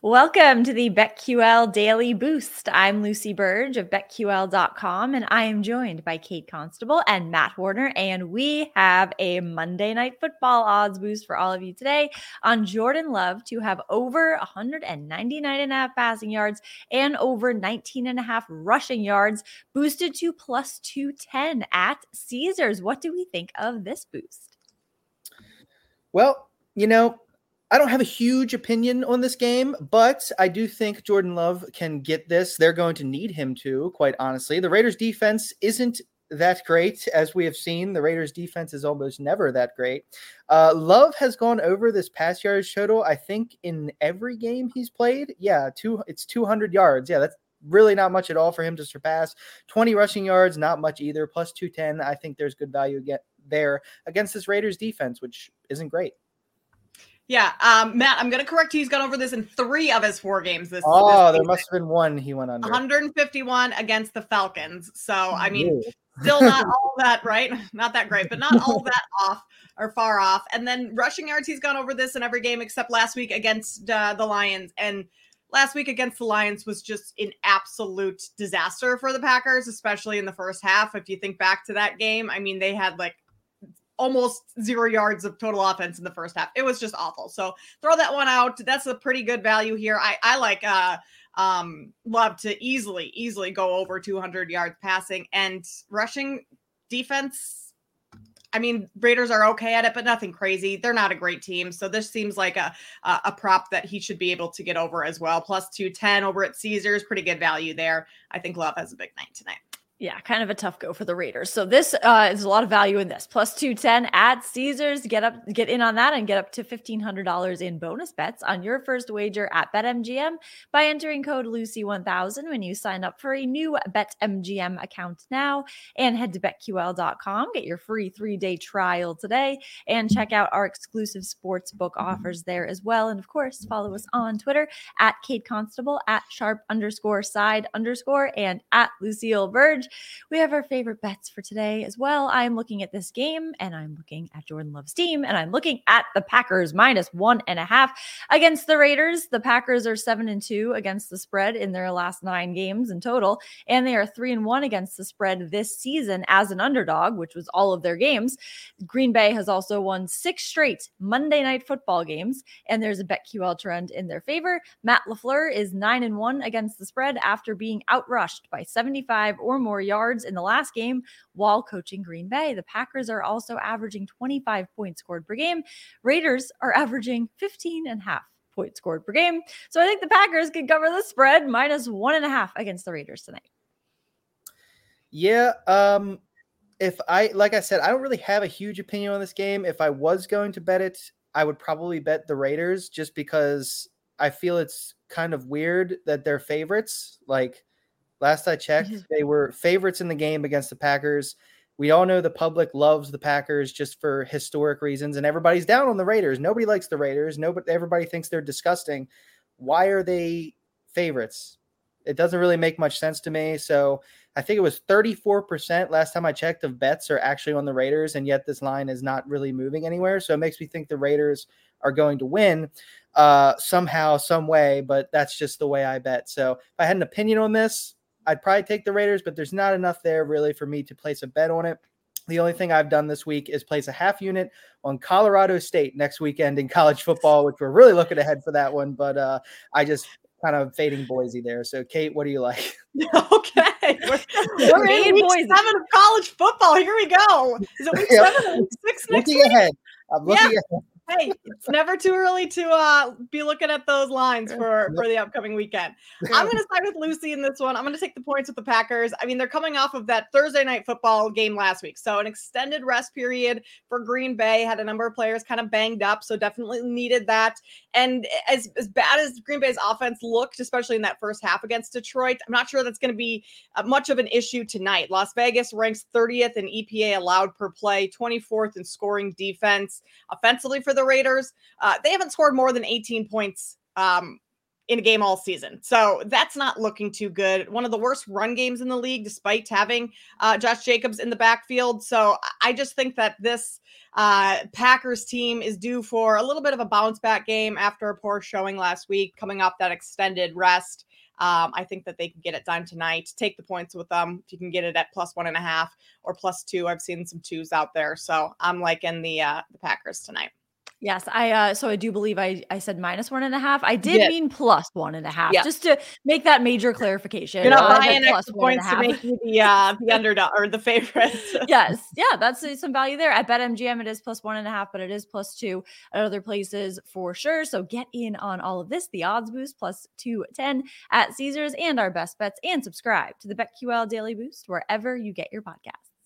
Welcome to the BetQL Daily Boost. I'm Lucy Burge of BetQL.com, and I am joined by Kate Constable and Matt Warner. And we have a Monday Night Football odds boost for all of you today on Jordan Love to have over 199 and a half passing yards and over 19 and a half rushing yards, boosted to plus 210 at Caesars. What do we think of this boost? Well, you know, I don't have a huge opinion on this game, but I do think Jordan Love can get this. They're going to need him to, quite honestly. The Raiders defense isn't that great, as we have seen. The Raiders defense is almost never that great. Uh, Love has gone over this pass yards total, I think, in every game he's played. Yeah, two it's 200 yards. Yeah, that's really not much at all for him to surpass. 20 rushing yards, not much either. Plus 210. I think there's good value get there against this Raiders defense, which isn't great. Yeah, um, Matt, I'm going to correct you. He's gone over this in three of his four games this. Oh, this there must have been one he went under. 151 against the Falcons. So I mean, still not all that right, not that great, but not all that off or far off. And then rushing yards, he's gone over this in every game except last week against uh, the Lions. And last week against the Lions was just an absolute disaster for the Packers, especially in the first half. If you think back to that game, I mean, they had like almost zero yards of total offense in the first half. It was just awful. So throw that one out. That's a pretty good value here. I, I like uh um love to easily, easily go over 200 yards passing and rushing defense. I mean, Raiders are okay at it, but nothing crazy. They're not a great team, so this seems like a a, a prop that he should be able to get over as well. Plus two ten over at Caesars, pretty good value there. I think Love has a big night tonight. Yeah, kind of a tough go for the Raiders. So this uh, is a lot of value in this. Plus 210 at Caesars. Get up, get in on that and get up to $1,500 in bonus bets on your first wager at BetMGM by entering code Lucy1000 when you sign up for a new BetMGM account now and head to BetQL.com. Get your free three-day trial today and check out our exclusive sports book offers there as well. And of course, follow us on Twitter at Kate Constable, at sharp underscore side underscore, and at Lucille We have our favorite bets for today as well. I'm looking at this game and I'm looking at Jordan Love's team and I'm looking at the Packers minus one and a half against the Raiders. The Packers are seven and two against the spread in their last nine games in total, and they are three and one against the spread this season as an underdog, which was all of their games. Green Bay has also won six straight Monday night football games, and there's a BetQL trend in their favor. Matt LaFleur is nine and one against the spread after being outrushed by 75 or more more yards in the last game while coaching Green Bay. The Packers are also averaging 25 points scored per game. Raiders are averaging 15 and a half points scored per game. So I think the Packers can cover the spread minus one and a half against the Raiders tonight. Yeah. Um, if I, like I said, I don't really have a huge opinion on this game. If I was going to bet it, I would probably bet the Raiders just because I feel it's kind of weird that they're favorites. Like, Last I checked, they were favorites in the game against the Packers. We all know the public loves the Packers just for historic reasons, and everybody's down on the Raiders. Nobody likes the Raiders. Nobody, everybody thinks they're disgusting. Why are they favorites? It doesn't really make much sense to me. So I think it was 34% last time I checked of bets are actually on the Raiders, and yet this line is not really moving anywhere. So it makes me think the Raiders are going to win uh, somehow, some way, but that's just the way I bet. So if I had an opinion on this, I'd probably take the Raiders, but there's not enough there really for me to place a bet on it. The only thing I've done this week is place a half unit on Colorado State next weekend in college football, which we're really looking ahead for that one. But uh, I just kind of fading Boise there. So, Kate, what do you like? okay, we're, we're in week Boise. seven of college football. Here we go. Is it week yep. seven? Week six next looking week? ahead. I'm looking yeah. ahead. Hey, it's never too early to uh, be looking at those lines for for the upcoming weekend. I'm going to side with Lucy in this one. I'm going to take the points with the Packers. I mean, they're coming off of that Thursday night football game last week, so an extended rest period for Green Bay had a number of players kind of banged up, so definitely needed that. And as as bad as Green Bay's offense looked, especially in that first half against Detroit, I'm not sure that's going to be uh, much of an issue tonight. Las Vegas ranks 30th in EPA allowed per play, 24th in scoring defense. Offensively for the Raiders, uh, they haven't scored more than 18 points um, in a game all season. So that's not looking too good. One of the worst run games in the league, despite having uh, Josh Jacobs in the backfield. So I just think that this uh, Packers team is due for a little bit of a bounce back game after a poor showing last week, coming off that extended rest. Um, I think that they can get it done tonight. Take the points with them. If you can get it at plus one and a half or plus two, I've seen some twos out there. So I'm liking the uh, the Packers tonight. Yes, I uh so I do believe I I said minus one and a half. I did yes. mean plus one and a half, yes. just to make that major clarification. You're not uh, buying extra points to make you the uh the underdog or the favorite. yes, yeah, that's uh, some value there. At BetMGM, it is plus one and a half, but it is plus two at other places for sure. So get in on all of this. The odds boost plus two ten at Caesars and our best bets, and subscribe to the BetQL Daily Boost wherever you get your podcasts.